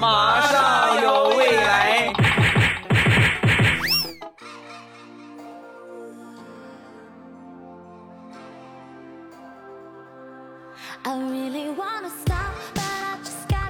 马上有未来。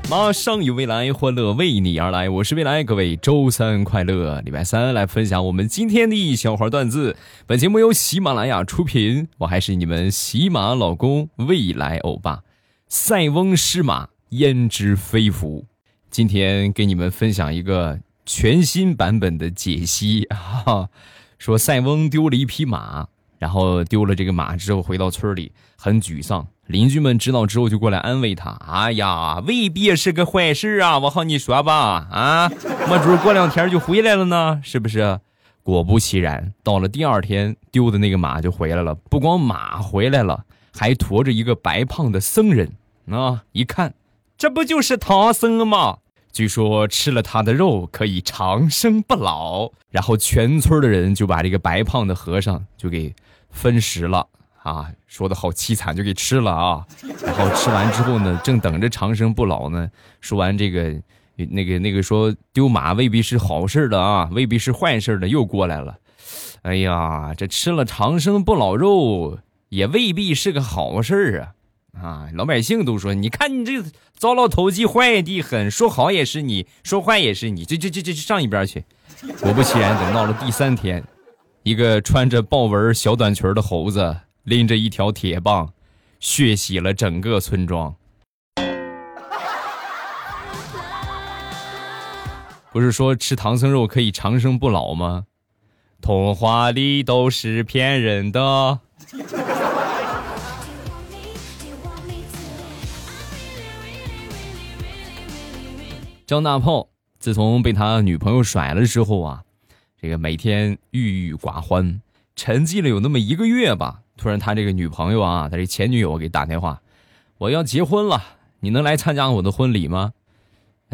马上有未来，欢乐为你而来。我是未来，各位周三快乐！礼拜三来分享我们今天的一小花段子。本节目由喜马拉雅出品，我还是你们喜马老公未来欧巴。塞翁失马，焉知非福。今天给你们分享一个全新版本的解析哈，说塞翁丢了一匹马，然后丢了这个马之后回到村里很沮丧。邻居们知道之后就过来安慰他：“哎呀，未必是个坏事啊！我和你说吧，啊，没准过两天就回来了呢，是不是？”果不其然，到了第二天，丢的那个马就回来了。不光马回来了，还驮着一个白胖的僧人。啊，一看，这不就是唐僧吗？据说吃了他的肉可以长生不老。然后全村的人就把这个白胖的和尚就给分食了。啊，说的好凄惨，就给吃了啊！然后吃完之后呢，正等着长生不老呢。说完这个，那个那个说丢马未必是好事的啊，未必是坏事的，又过来了。哎呀，这吃了长生不老肉也未必是个好事啊！啊，老百姓都说，你看你这糟老头子坏的很，说好也是你，说坏也是你，这这这这上一边去！果不其然，等到了第三天，一个穿着豹纹小短裙的猴子。拎着一条铁棒，血洗了整个村庄。不是说吃唐僧肉可以长生不老吗？童话里都是骗人的。张大炮自从被他女朋友甩了之后啊，这个每天郁郁寡欢，沉寂了有那么一个月吧。突然，他这个女朋友啊，他这前女友给打电话，我要结婚了，你能来参加我的婚礼吗？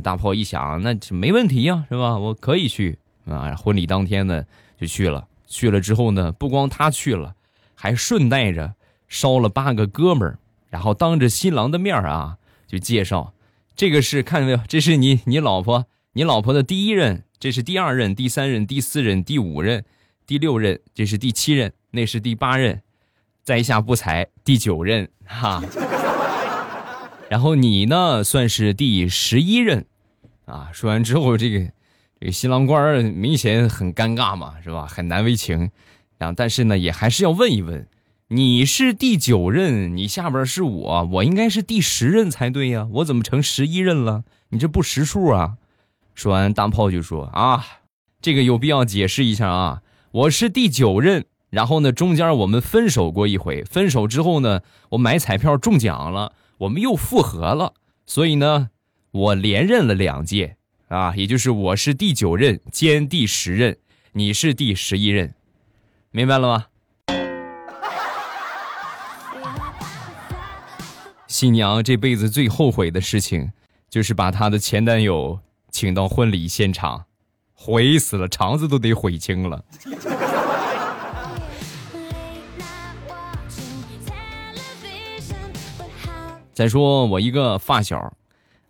大炮一想，那没问题呀，是吧？我可以去啊！婚礼当天呢，就去了。去了之后呢，不光他去了，还顺带着捎了八个哥们儿，然后当着新郎的面啊，就介绍，这个是看见没有？这是你你老婆，你老婆的第一任，这是第二任、第三任、第四任、第五任、第六任，这是第七任，那是第八任。在下不才，第九任哈，然后你呢，算是第十一任，啊，说完之后，这个这个新郎官明显很尴尬嘛，是吧？很难为情，然后但是呢，也还是要问一问，你是第九任，你下边是我，我应该是第十任才对呀，我怎么成十一任了？你这不识数啊？说完，大炮就说啊，这个有必要解释一下啊，我是第九任。然后呢，中间我们分手过一回，分手之后呢，我买彩票中奖了，我们又复合了，所以呢，我连任了两届啊，也就是我是第九任兼第十任，你是第十一任，明白了吗？新娘这辈子最后悔的事情，就是把她的前男友请到婚礼现场，悔死了，肠子都得悔青了。再说我一个发小，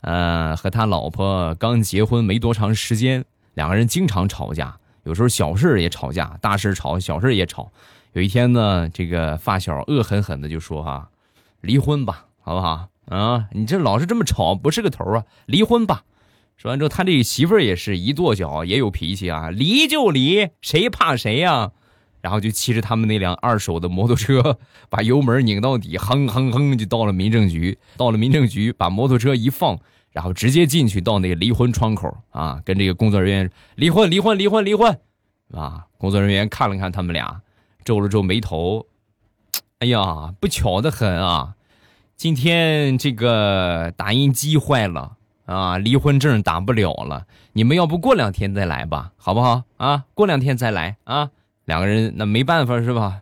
呃，和他老婆刚结婚没多长时间，两个人经常吵架，有时候小事也吵架，大事吵，小事也吵。有一天呢，这个发小恶狠狠的就说：“哈，离婚吧，好不好？啊，你这老是这么吵，不是个头啊！离婚吧。”说完之后，他这媳妇儿也是一跺脚，也有脾气啊，离就离，谁怕谁呀？然后就骑着他们那辆二手的摩托车，把油门拧到底，哼哼哼，就到了民政局。到了民政局，把摩托车一放，然后直接进去到那个离婚窗口啊，跟这个工作人员离婚，离婚，离婚，离婚，啊！工作人员看了看他们俩，皱了皱眉头，哎呀，不巧的很啊，今天这个打印机坏了啊，离婚证打不了了。你们要不过两天再来吧，好不好啊？过两天再来啊。两个人那没办法是吧？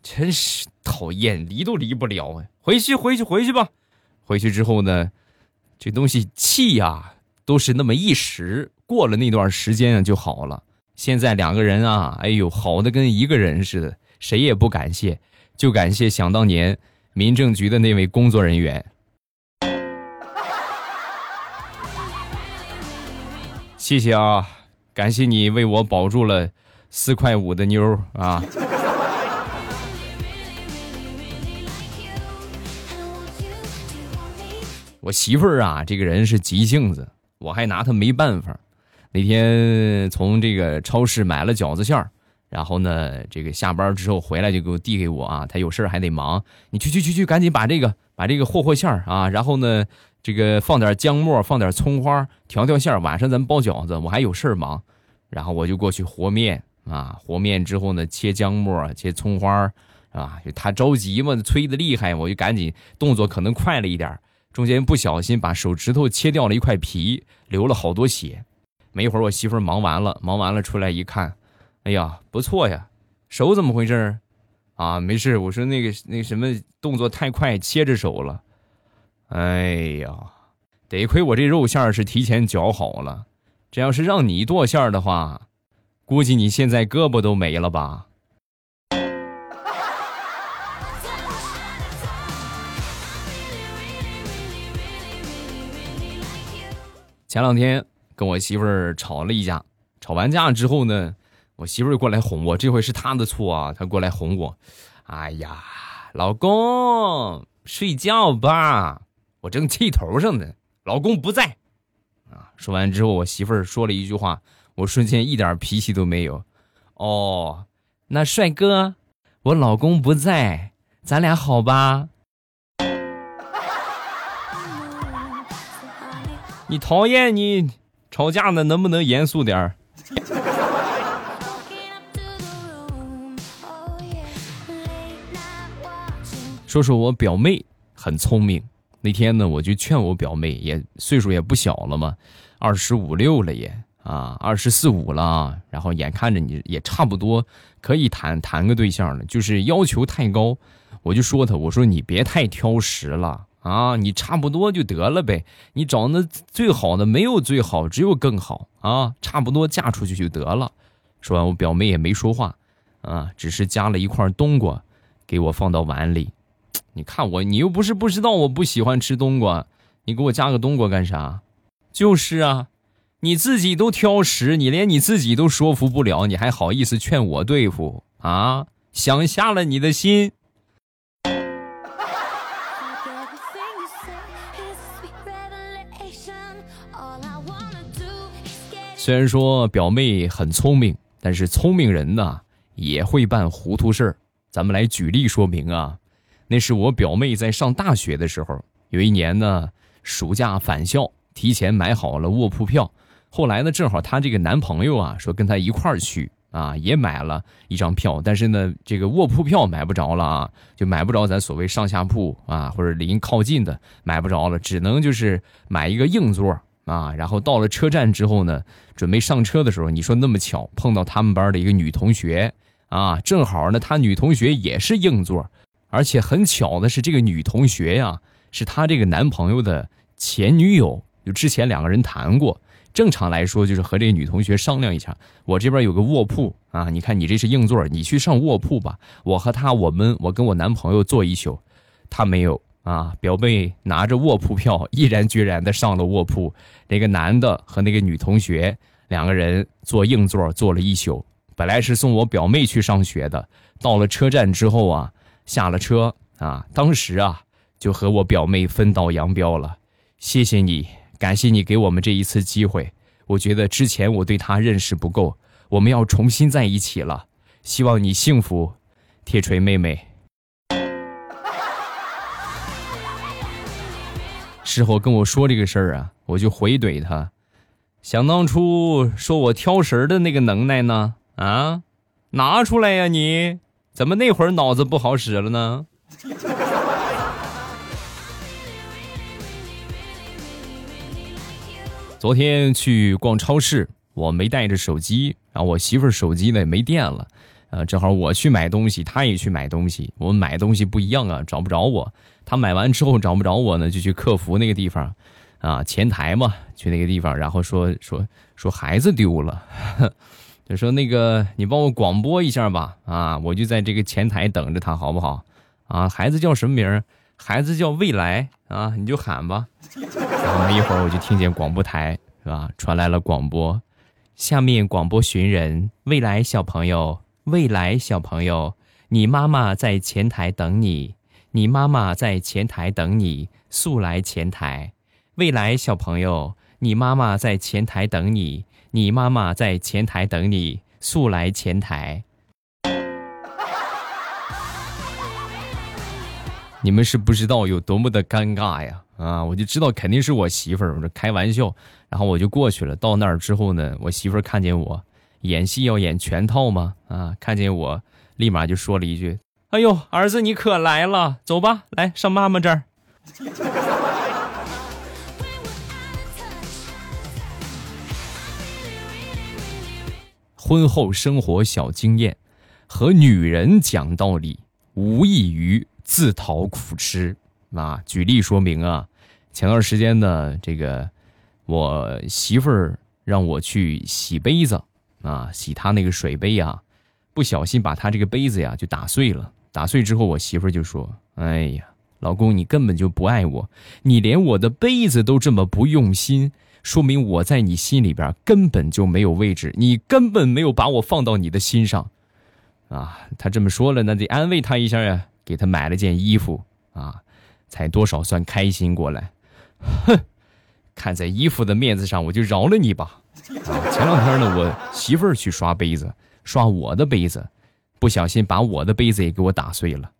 真是讨厌，离都离不了啊！回去回去回去吧。回去之后呢，这东西气呀都是那么一时，过了那段时间就好了。现在两个人啊，哎呦，好的跟一个人似的，谁也不感谢，就感谢想当年民政局的那位工作人员。谢谢啊，感谢你为我保住了四块五的妞啊。我媳妇儿啊，这个人是急性子，我还拿她没办法。那天从这个超市买了饺子馅儿，然后呢，这个下班之后回来就给我递给我啊，他有事还得忙，你去去去去，赶紧把这个把这个和和馅儿啊，然后呢，这个放点姜末，放点葱花，调调馅儿，晚上咱包饺子。我还有事儿忙，然后我就过去和面啊，和面之后呢，切姜末，切葱花啊，他着急嘛，催的厉害，我就赶紧动作可能快了一点。中间不小心把手指头切掉了一块皮，流了好多血。没一会儿，我媳妇儿忙完了，忙完了出来一看，哎呀，不错呀，手怎么回事啊，没事，我说那个那什么动作太快，切着手了。哎呀，得亏我这肉馅儿是提前绞好了，这要是让你剁馅儿的话，估计你现在胳膊都没了吧。前两天跟我媳妇儿吵了一架，吵完架之后呢，我媳妇儿过来哄我，这回是她的错啊，她过来哄我。哎呀，老公睡觉吧，我正气头上呢，老公不在。啊，说完之后，我媳妇儿说了一句话，我瞬间一点脾气都没有。哦，那帅哥，我老公不在，咱俩好吧？你讨厌你吵架呢，能不能严肃点儿？说说我表妹很聪明。那天呢，我就劝我表妹，也岁数也不小了嘛，二十五六了也啊，二十四五了。然后眼看着你也差不多可以谈谈个对象了，就是要求太高，我就说他，我说你别太挑食了。啊，你差不多就得了呗，你找那最好的没有最好，只有更好啊，差不多嫁出去就得了。说完，我表妹也没说话，啊，只是夹了一块冬瓜给我放到碗里。你看我，你又不是不知道我不喜欢吃冬瓜，你给我加个冬瓜干啥？就是啊，你自己都挑食，你连你自己都说服不了，你还好意思劝我对付啊？想瞎了你的心。虽然说表妹很聪明，但是聪明人呢也会办糊涂事儿。咱们来举例说明啊。那是我表妹在上大学的时候，有一年呢，暑假返校，提前买好了卧铺票。后来呢，正好她这个男朋友啊说跟她一块儿去啊，也买了一张票。但是呢，这个卧铺票买不着了啊，就买不着咱所谓上下铺啊，或者临靠近的买不着了，只能就是买一个硬座。啊，然后到了车站之后呢，准备上车的时候，你说那么巧碰到他们班的一个女同学啊，正好呢，她女同学也是硬座，而且很巧的是，这个女同学呀，是她这个男朋友的前女友，就之前两个人谈过。正常来说，就是和这个女同学商量一下，我这边有个卧铺啊，你看你这是硬座，你去上卧铺吧，我和她，我们我跟我男朋友坐一宿，她没有。啊，表妹拿着卧铺票，毅然决然的上了卧铺。那个男的和那个女同学两个人坐硬座坐了一宿。本来是送我表妹去上学的，到了车站之后啊，下了车啊，当时啊就和我表妹分道扬镳了。谢谢你，感谢你给我们这一次机会。我觉得之前我对她认识不够，我们要重新在一起了。希望你幸福，铁锤妹妹。事后跟我说这个事儿啊，我就回怼他：想当初说我挑食的那个能耐呢？啊，拿出来呀！你怎么那会儿脑子不好使了呢？昨天去逛超市，我没带着手机，然后我媳妇儿手机呢也没电了，呃，正好我去买东西，她也去买东西，我们买东西不一样啊，找不着我。她买完之后找不着我呢，就去客服那个地方，啊，前台嘛，去那个地方，然后说说说孩子丢了，就说那个你帮我广播一下吧，啊，我就在这个前台等着他，好不好？啊，孩子叫什么名儿？孩子叫未来啊，你就喊吧。然后没一会儿，我就听见广播台是吧？传来了广播，下面广播寻人，未来小朋友，未来小朋友，你妈妈在前台等你，你妈妈在前台等你，速来前台。未来小朋友，你妈妈在前台等你，你妈妈在前台等你，速来前台。你们是不知道有多么的尴尬呀！啊，我就知道肯定是我媳妇儿，我这开玩笑，然后我就过去了。到那儿之后呢，我媳妇儿看见我演戏要演全套吗？啊，看见我立马就说了一句：“哎呦，儿子你可来了，走吧，来上妈妈这儿。”婚后生活小经验，和女人讲道理，无异于。自讨苦吃啊！举例说明啊，前段时间呢，这个我媳妇儿让我去洗杯子啊，洗她那个水杯啊，不小心把她这个杯子呀就打碎了。打碎之后，我媳妇儿就说：“哎呀，老公，你根本就不爱我，你连我的杯子都这么不用心，说明我在你心里边根本就没有位置，你根本没有把我放到你的心上。”啊，他这么说了，那得安慰他一下呀。给他买了件衣服啊，才多少算开心过来。哼，看在衣服的面子上，我就饶了你吧。啊，前两天呢，我媳妇儿去刷杯子，刷我的杯子，不小心把我的杯子也给我打碎了。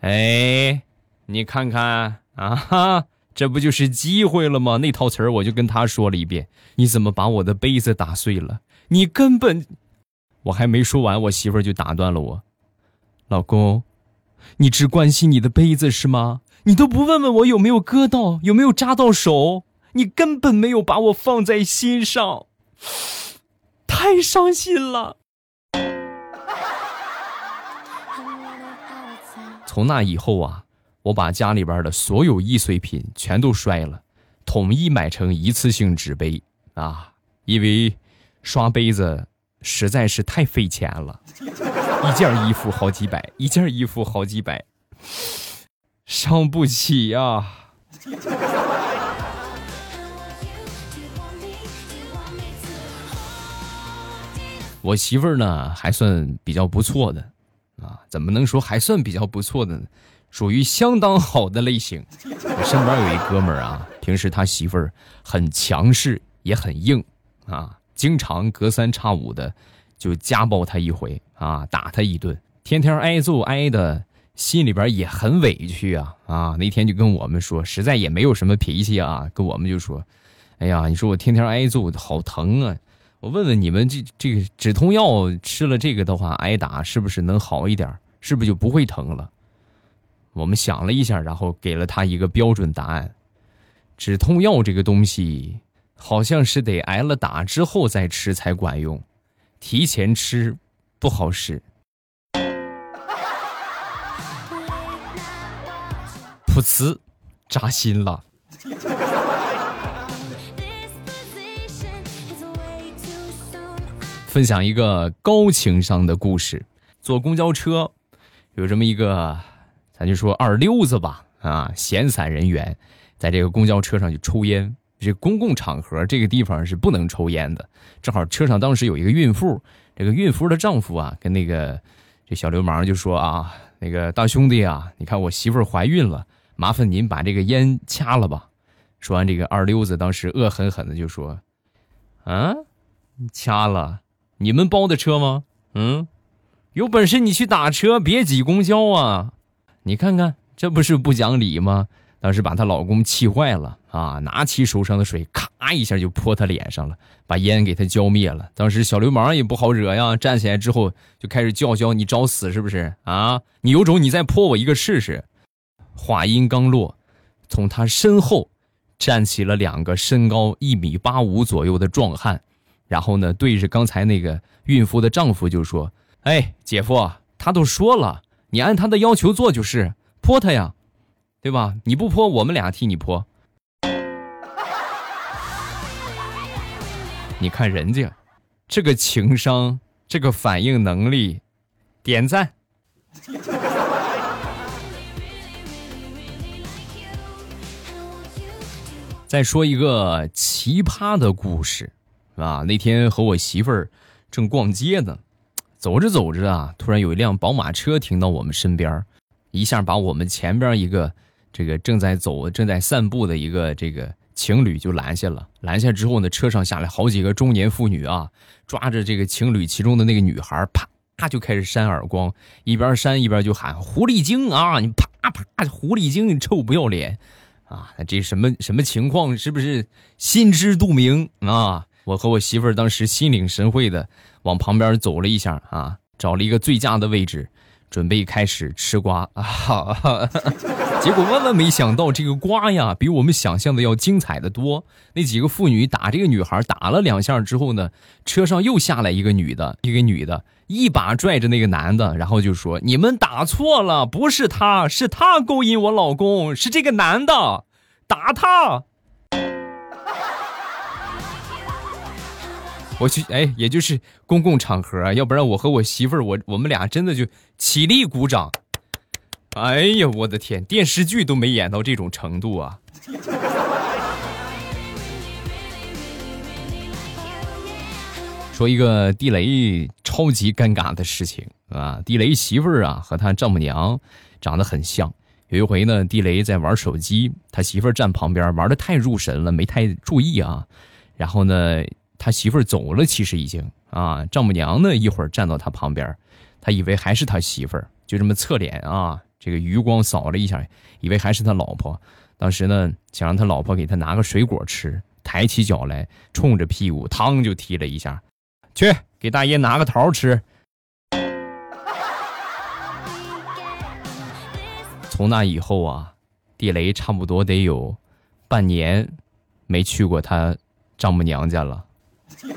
哎，你看看啊，哈，这不就是机会了吗？那套词儿我就跟他说了一遍。你怎么把我的杯子打碎了？你根本……我还没说完，我媳妇儿就打断了我，老公。你只关心你的杯子是吗？你都不问问我有没有割到，有没有扎到手？你根本没有把我放在心上，太伤心了。从那以后啊，我把家里边的所有易碎品全都摔了，统一买成一次性纸杯啊，因为刷杯子实在是太费钱了。一件衣服好几百，一件衣服好几百，伤不起呀。我媳妇儿呢，还算比较不错的，啊，怎么能说还算比较不错的呢？属于相当好的类型。我 身边有一哥们儿啊，平时他媳妇儿很强势，也很硬，啊，经常隔三差五的。就家暴他一回啊，打他一顿，天天挨揍挨的，心里边也很委屈啊啊！那天就跟我们说，实在也没有什么脾气啊，跟我们就说：“哎呀，你说我天天挨揍，好疼啊！我问问你们，这这个止痛药吃了这个的话，挨打是不是能好一点？是不是就不会疼了？”我们想了一下，然后给了他一个标准答案：止痛药这个东西，好像是得挨了打之后再吃才管用。提前吃不好使，噗呲，扎心了。分享一个高情商的故事：坐公交车，有这么一个，咱就说二溜子吧，啊，闲散人员，在这个公交车上就抽烟。这公共场合这个地方是不能抽烟的。正好车上当时有一个孕妇，这个孕妇的丈夫啊，跟那个这小流氓就说啊：“那个大兄弟啊，你看我媳妇怀孕了，麻烦您把这个烟掐了吧。”说完，这个二溜子当时恶狠狠的就说：“啊，掐了？你们包的车吗？嗯，有本事你去打车，别挤公交啊！你看看，这不是不讲理吗？”当时把她老公气坏了啊！拿起手上的水，咔一下就泼她脸上了，把烟给她浇灭了。当时小流氓也不好惹呀，站起来之后就开始叫嚣：“你找死是不是啊？你有种你再泼我一个试试！”话音刚落，从他身后站起了两个身高一米八五左右的壮汉，然后呢，对着刚才那个孕妇的丈夫就说：“哎，姐夫，他都说了，你按他的要求做就是，泼他呀。”对吧？你不泼，我们俩替你泼。你看人家，这个情商，这个反应能力，点赞。再说一个奇葩的故事，啊，那天和我媳妇儿正逛街呢，走着走着啊，突然有一辆宝马车停到我们身边，一下把我们前边一个这个正在走、正在散步的一个这个情侣就拦下了。拦下之后呢，车上下来好几个中年妇女啊，抓着这个情侣其中的那个女孩，啪。啪就开始扇耳光，一边扇一边就喊“狐狸精啊！你啪啪，狐狸精，你臭不要脸啊！这什么什么情况？是不是心知肚明啊？我和我媳妇儿当时心领神会的往旁边走了一下啊，找了一个最佳的位置。准备开始吃瓜 啊！结果万万没想到，这个瓜呀，比我们想象的要精彩的多。那几个妇女打这个女孩打了两下之后呢，车上又下来一个女的，一个女的，一把拽着那个男的，然后就说：“你们打错了，不是他，是他勾引我老公，是这个男的，打他。”我去，哎，也就是公共场合啊，要不然我和我媳妇儿，我我们俩真的就起立鼓掌。哎呀，我的天，电视剧都没演到这种程度啊！说一个地雷超级尴尬的事情啊，地雷媳妇儿啊和他丈母娘长得很像。有一回呢，地雷在玩手机，他媳妇儿站旁边玩的太入神了，没太注意啊，然后呢。他媳妇儿走了，其实已经啊，丈母娘呢一会儿站到他旁边，他以为还是他媳妇儿，就这么侧脸啊，这个余光扫了一下，以为还是他老婆。当时呢，想让他老婆给他拿个水果吃，抬起脚来，冲着屁股，嘡就踢了一下，去给大爷拿个桃吃。从那以后啊，地雷差不多得有半年没去过他丈母娘家了。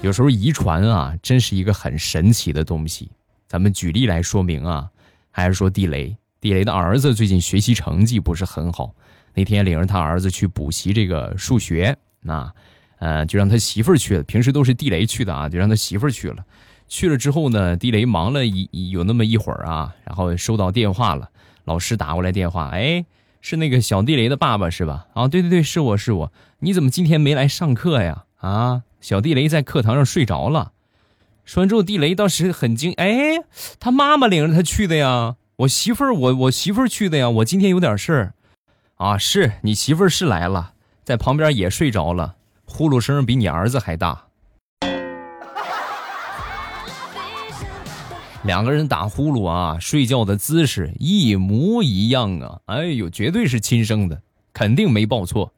有时候遗传啊，真是一个很神奇的东西。咱们举例来说明啊，还是说地雷？地雷的儿子最近学习成绩不是很好，那天领着他儿子去补习这个数学，那呃，就让他媳妇儿去了。平时都是地雷去的啊，就让他媳妇儿去了。去了之后呢，地雷忙了一有那么一会儿啊，然后收到电话了。老师打过来电话，哎，是那个小地雷的爸爸是吧？啊，对对对，是我是我。你怎么今天没来上课呀？啊，小地雷在课堂上睡着了。说完之后，地雷当时很惊，哎，他妈妈领着他去的呀。我媳妇儿，我我媳妇儿去的呀。我今天有点事儿。啊，是你媳妇儿是来了，在旁边也睡着了，呼噜声比你儿子还大。两个人打呼噜啊，睡觉的姿势一模一样啊！哎呦，绝对是亲生的，肯定没报错。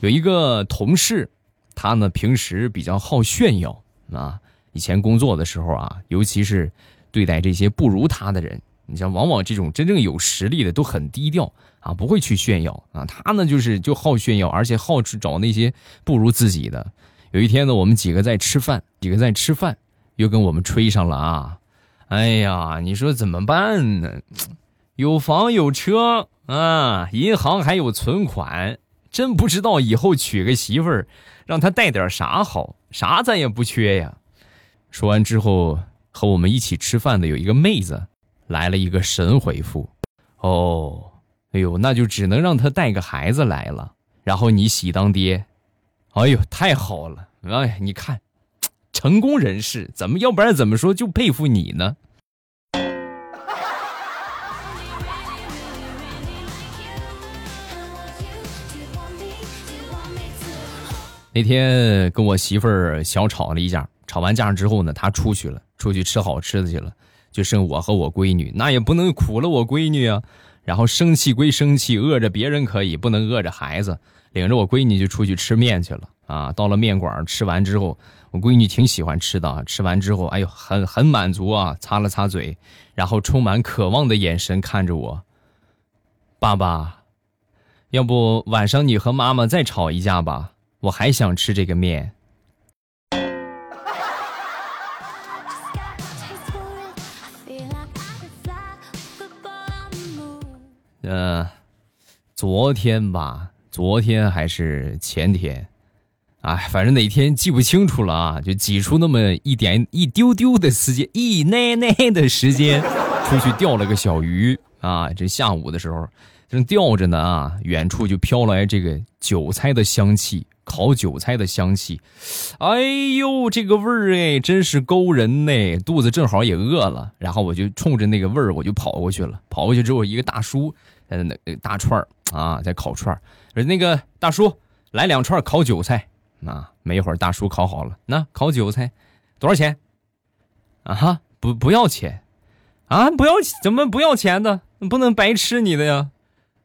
有一个同事，他呢平时比较好炫耀啊。以前工作的时候啊，尤其是对待这些不如他的人。你像往往这种真正有实力的都很低调啊，不会去炫耀啊。他呢就是就好炫耀，而且好去找那些不如自己的。有一天呢，我们几个在吃饭，几个在吃饭，又跟我们吹上了啊。哎呀，你说怎么办呢？有房有车啊，银行还有存款，真不知道以后娶个媳妇儿，让他带点啥好，啥咱也不缺呀。说完之后，和我们一起吃饭的有一个妹子。来了一个神回复，哦，哎呦，那就只能让他带个孩子来了，然后你喜当爹，哎呦，太好了，哎，你看，成功人士怎么，要不然怎么说就佩服你呢？那天跟我媳妇儿小吵了一架，吵完架之后呢，她出去了，出去吃好吃的去了。就剩我和我闺女，那也不能苦了我闺女啊。然后生气归生气，饿着别人可以，不能饿着孩子。领着我闺女就出去吃面去了啊。到了面馆吃完之后，我闺女挺喜欢吃的。吃完之后，哎呦，很很满足啊，擦了擦嘴，然后充满渴望的眼神看着我。爸爸，要不晚上你和妈妈再吵一架吧？我还想吃这个面。嗯，昨天吧，昨天还是前天，哎，反正哪天记不清楚了啊，就挤出那么一点一丢丢的时间，一奶奶的时间，出去钓了个小鱼啊。这下午的时候正钓着呢啊，远处就飘来这个韭菜的香气，烤韭菜的香气。哎呦，这个味儿哎，真是勾人呢！肚子正好也饿了，然后我就冲着那个味儿我就跑过去了。跑过去之后，一个大叔在那那大串啊，在烤串儿，那个大叔来两串烤韭菜。啊，没一会儿，大叔烤好了。那烤韭菜多少钱？啊哈，不不要钱，啊不要怎么不要钱的？不能白吃你的呀！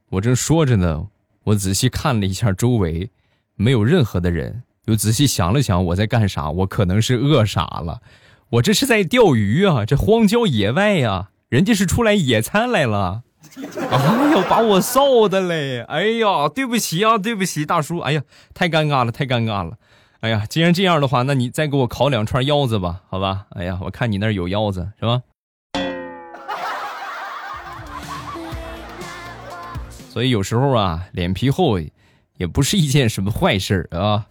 我正说着呢，我仔细看了一下周围，没有任何的人。又仔细想了想，我在干啥？我可能是饿傻了。我这是在钓鱼啊，这荒郊野外呀，人家是出来野餐来了。哎呦，把我臊的嘞！哎呀，对不起啊，对不起，大叔。哎呀，太尴尬了，太尴尬了。哎呀，既然这样的话，那你再给我烤两串腰子吧，好吧？哎呀，我看你那儿有腰子，是吧？所以有时候啊，脸皮厚也不是一件什么坏事啊。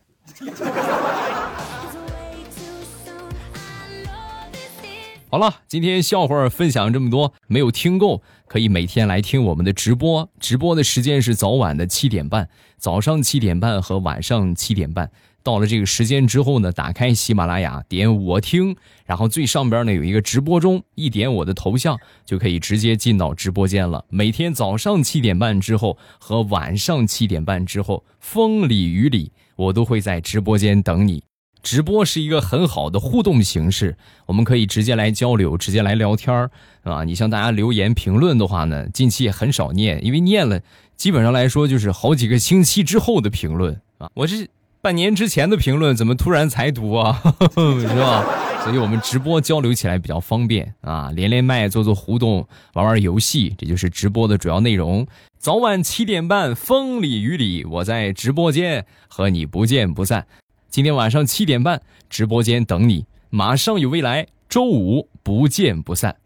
好了，今天笑话分享这么多，没有听够可以每天来听我们的直播。直播的时间是早晚的七点半，早上七点半和晚上七点半。到了这个时间之后呢，打开喜马拉雅，点我听，然后最上边呢有一个直播中，一点我的头像就可以直接进到直播间了。每天早上七点半之后和晚上七点半之后，风里雨里，我都会在直播间等你。直播是一个很好的互动形式，我们可以直接来交流，直接来聊天儿，啊，你像大家留言评论的话呢，近期也很少念，因为念了，基本上来说就是好几个星期之后的评论啊。我这半年之前的评论怎么突然才读啊？是吧？所以我们直播交流起来比较方便啊，连连麦，做做互动，玩玩游戏，这就是直播的主要内容。早晚七点半，风里雨里，我在直播间和你不见不散。今天晚上七点半，直播间等你。马上有未来，周五不见不散。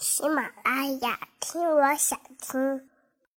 喜马拉雅，听我想听。